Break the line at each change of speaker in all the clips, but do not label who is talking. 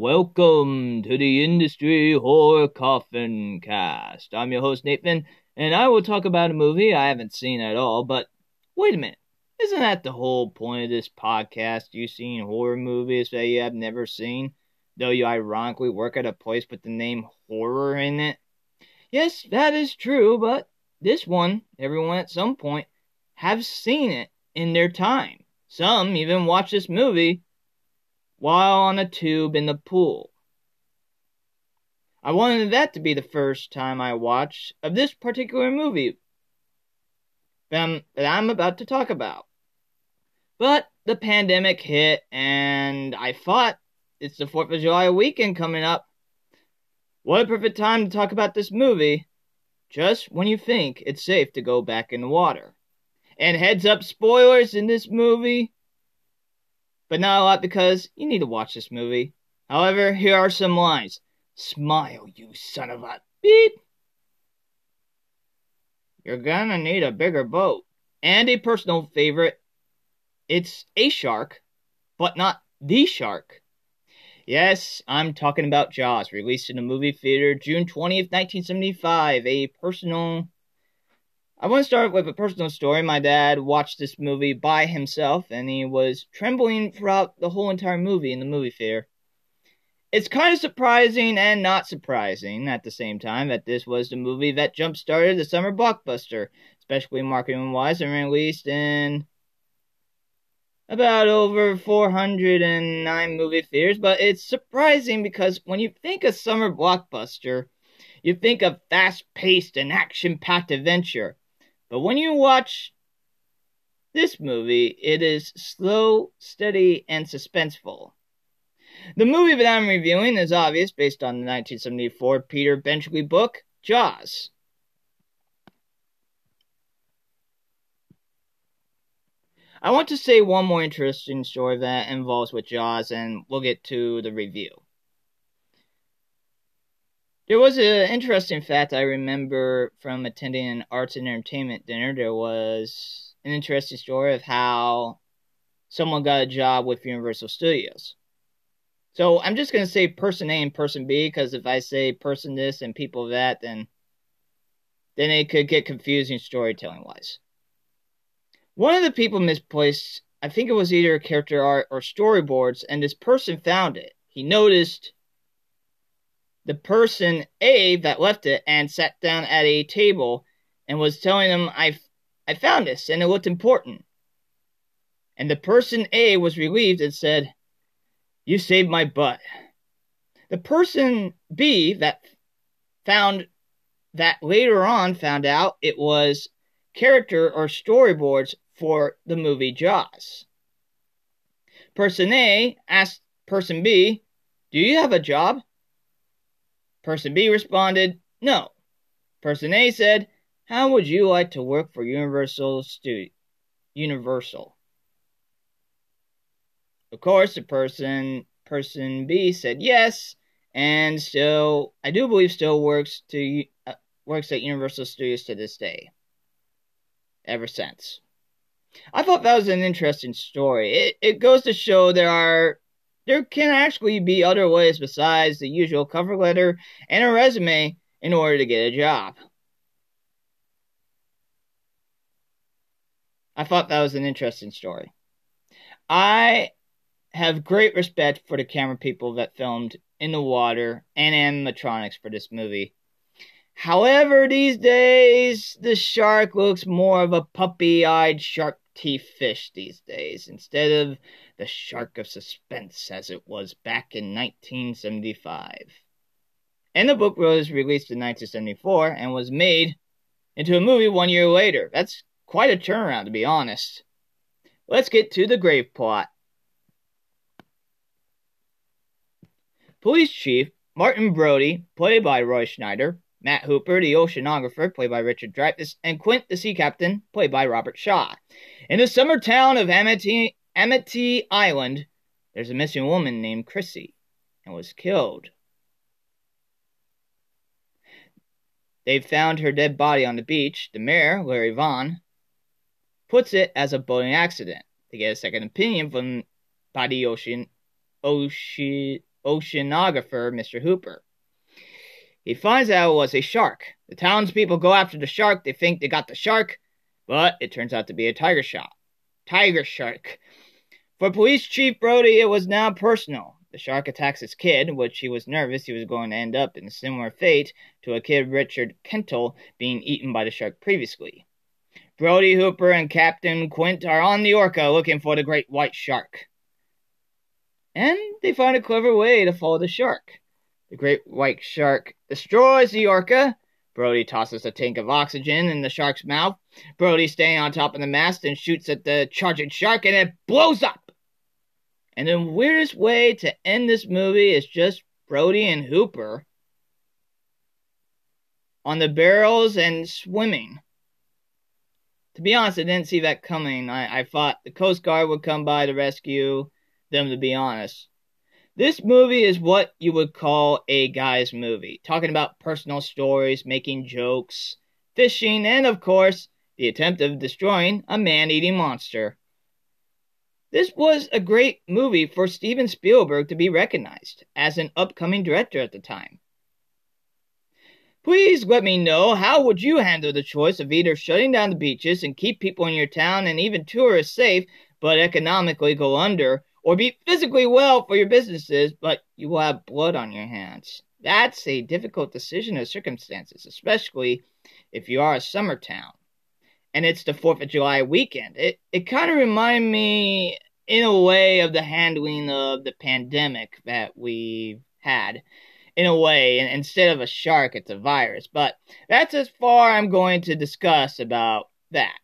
Welcome to the Industry Horror Coffin Cast. I'm your host, Nathan, and I will talk about a movie I haven't seen at all, but wait a minute. Isn't that the whole point of this podcast? You seen horror movies that you have never seen, though you ironically work at a place with the name horror in it? Yes, that is true, but this one, everyone at some point have seen it in their time. Some even watch this movie while on a tube in the pool. I wanted that to be the first time I watched of this particular movie that I'm about to talk about. But the pandemic hit, and I thought it's the 4th of July weekend coming up. What a perfect time to talk about this movie, just when you think it's safe to go back in the water. And heads up spoilers in this movie but not a lot because you need to watch this movie. However, here are some lines. Smile, you son of a beep. You're gonna need a bigger boat. And a personal favorite. It's a shark, but not the shark. Yes, I'm talking about Jaws, released in the movie theater June 20th, 1975. A personal I want to start with a personal story. My dad watched this movie by himself, and he was trembling throughout the whole entire movie in the movie theater. It's kind of surprising and not surprising at the same time that this was the movie that jump started the summer blockbuster, especially marketing wise, and released in about over 409 movie theaters. But it's surprising because when you think of summer blockbuster, you think of fast paced and action packed adventure. But when you watch this movie, it is slow, steady, and suspenseful. The movie that I'm reviewing is obvious based on the 1974 Peter Benchley book, Jaws. I want to say one more interesting story that involves with Jaws, and we'll get to the review. There was an interesting fact I remember from attending an arts and entertainment dinner. There was an interesting story of how someone got a job with Universal Studios. So I'm just going to say person A and person B because if I say person this and people that, then then it could get confusing storytelling wise. One of the people misplaced, I think it was either character art or storyboards, and this person found it. He noticed the person A that left it and sat down at a table and was telling them, I, I found this and it looked important. And the person A was relieved and said, You saved my butt. The person B that found that later on found out it was character or storyboards for the movie Jaws. Person A asked person B, Do you have a job? Person B responded, No. Person A said, How would you like to work for Universal Studio? Universal. Of course, the person person B said yes, and still, I do believe, still works to uh, works at Universal Studios to this day. Ever since, I thought that was an interesting story. It it goes to show there are there can actually be other ways besides the usual cover letter and a resume in order to get a job. I thought that was an interesting story. I have great respect for the camera people that filmed in the water and animatronics for this movie. However, these days, the shark looks more of a puppy eyed shark teeth fish these days instead of the shark of suspense as it was back in 1975. And the book was released in 1974 and was made into a movie one year later. That's quite a turnaround, to be honest. Let's get to the grave plot. Police Chief Martin Brody, played by Roy Schneider, Matt Hooper, the oceanographer, played by Richard Dreyfuss, and Quint, the sea captain, played by Robert Shaw. In the summer town of Amity, Amity Island, there's a missing woman named Chrissy and was killed. They've found her dead body on the beach. The mayor, Larry Vaughn, puts it as a boating accident. They get a second opinion from by the ocean, ocean, oceanographer, Mr. Hooper. He finds out it was a shark. The townspeople go after the shark. They think they got the shark, but it turns out to be a tiger shark. Tiger shark. For Police Chief Brody, it was now personal. The shark attacks his kid, which he was nervous he was going to end up in a similar fate to a kid Richard Kentel being eaten by the shark previously. Brody Hooper and Captain Quint are on the Orca looking for the great white shark. And they find a clever way to follow the shark. The great white shark destroys the Orca. Brody tosses a tank of oxygen in the shark's mouth. Brody staying on top of the mast and shoots at the charging shark and it blows up. And the weirdest way to end this movie is just Brody and Hooper on the barrels and swimming. To be honest, I didn't see that coming. I, I thought the Coast Guard would come by to rescue them, to be honest. This movie is what you would call a guy's movie, talking about personal stories, making jokes, fishing, and of course, the attempt of destroying a man eating monster. This was a great movie for Steven Spielberg to be recognized as an upcoming director at the time. Please let me know how would you handle the choice of either shutting down the beaches and keep people in your town and even tourists safe but economically go under or be physically well for your businesses but you will have blood on your hands. That's a difficult decision of circumstances, especially if you are a summer town and it's the 4th of July weekend. It, it kind of reminded me, in a way, of the handling of the pandemic that we've had. In a way, and instead of a shark, it's a virus. But that's as far I'm going to discuss about that.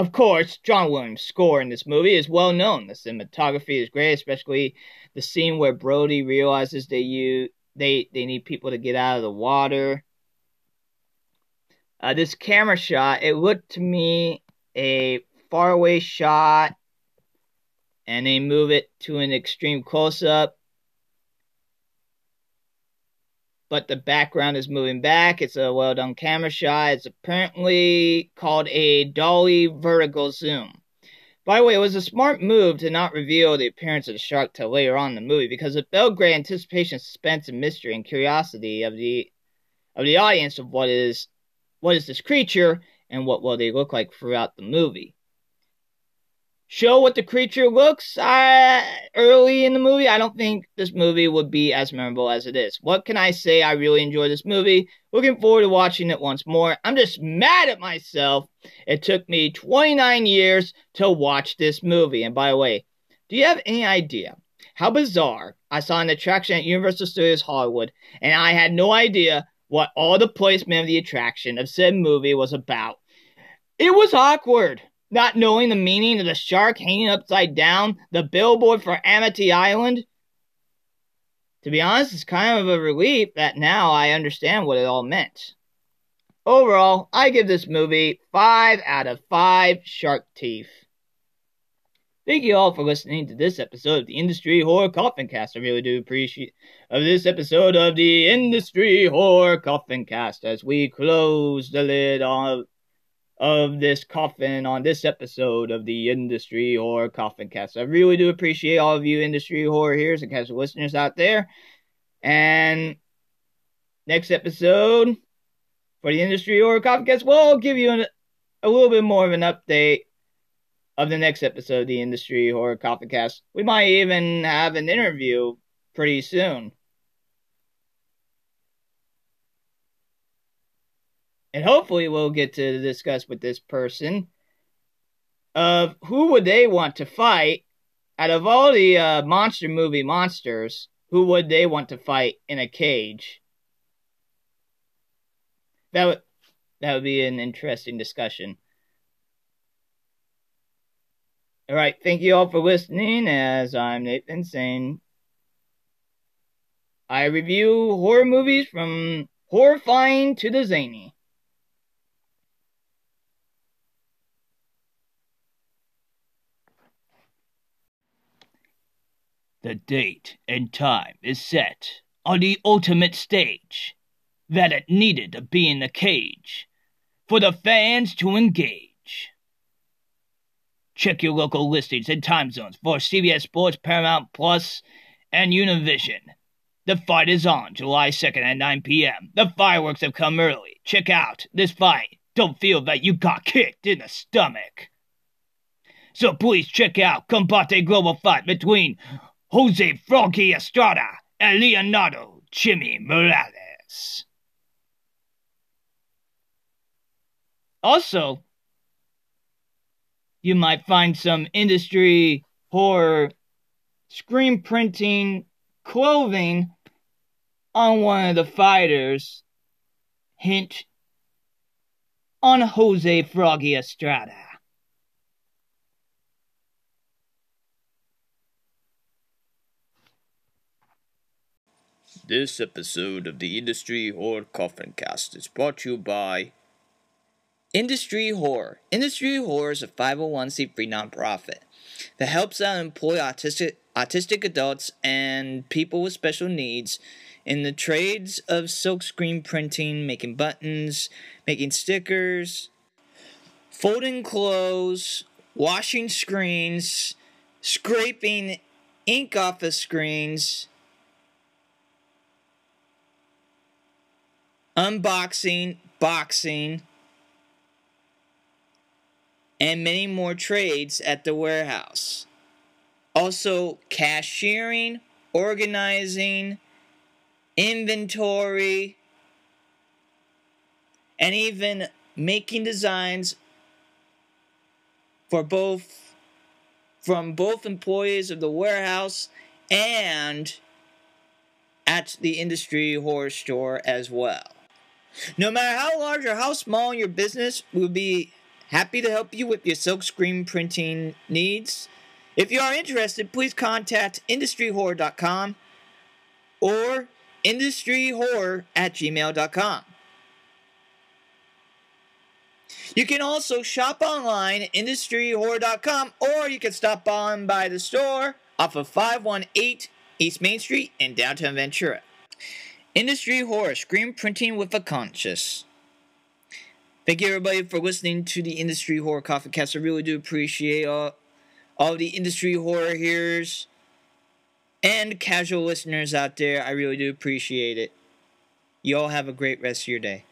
Of course, John Williams' score in this movie is well known. The cinematography is great, especially the scene where Brody realizes they you they they need people to get out of the water uh, this camera shot, it looked to me a faraway shot, and they move it to an extreme close up. But the background is moving back. It's a well done camera shot. It's apparently called a dolly vertical zoom. By the way, it was a smart move to not reveal the appearance of the shark till later on in the movie because it built great anticipation, suspense, and mystery and curiosity of the of the audience of what is what is this creature and what will they look like throughout the movie. Show what the creature looks uh, early in the movie. I don't think this movie would be as memorable as it is. What can I say? I really enjoy this movie. Looking forward to watching it once more. I'm just mad at myself. It took me 29 years to watch this movie. And by the way, do you have any idea how bizarre I saw an attraction at Universal Studios Hollywood and I had no idea what all the placement of the attraction of said movie was about. It was awkward, not knowing the meaning of the shark hanging upside down, the billboard for Amity Island. To be honest, it's kind of a relief that now I understand what it all meant. Overall, I give this movie 5 out of 5 shark teeth. Thank you all for listening to this episode of the Industry Horror Coffin Cast. I really do appreciate of this episode of the Industry Horror Coffin Cast as we close the lid on of this coffin on this episode of the Industry Horror Coffin Cast. I really do appreciate all of you industry horror hearers and casual listeners out there. And next episode for the Industry Horror Coffin Cast, we'll give you an, a little bit more of an update of the next episode of the Industry Horror Coffin Cast. We might even have an interview pretty soon. And hopefully we'll get to discuss with this person of who would they want to fight out of all the uh, monster movie monsters, who would they want to fight in a cage? That would that would be an interesting discussion. All right, thank you all for listening. As I'm Nathan saying, I review horror movies from horrifying to the zany. The date and time is set on the ultimate stage that it needed to be in the cage for the fans to engage. Check your local listings and time zones for CBS Sports, Paramount Plus, and Univision. The fight is on July 2nd at 9 p.m. The fireworks have come early. Check out this fight. Don't feel that you got kicked in the stomach. So please check out Combate Global Fight between Jose Froggy Estrada and Leonardo Jimmy Morales. Also, you might find some industry horror screen printing clothing on one of the fighters. Hint on Jose Froggy Estrada.
This episode of the Industry Horror Coffin Cast is brought to you by Industry Horror. Industry Horror is a 501c3 nonprofit that helps out employ autistic, autistic adults and people with special needs in the trades of silk screen printing, making buttons, making stickers, folding clothes, washing screens, scraping ink off of screens, unboxing, boxing, and many more trades at the warehouse. Also, cashiering, organizing, inventory, and even making designs for both from both employees of the warehouse and at the industry horror store as well. No matter how large or how small your business, we'll be happy to help you with your silkscreen printing needs. If you are interested, please contact industryhorror.com or industryhorror at gmail.com. You can also shop online at industryhorror.com or you can stop on by the store off of 518 East Main Street in downtown Ventura. Industry Horror, screen printing with a conscience. Thank you everybody for listening to the Industry Horror Coffin Cast. I really do appreciate all, all the industry horror hearers and casual listeners out there. I really do appreciate it. You all have a great rest of your day.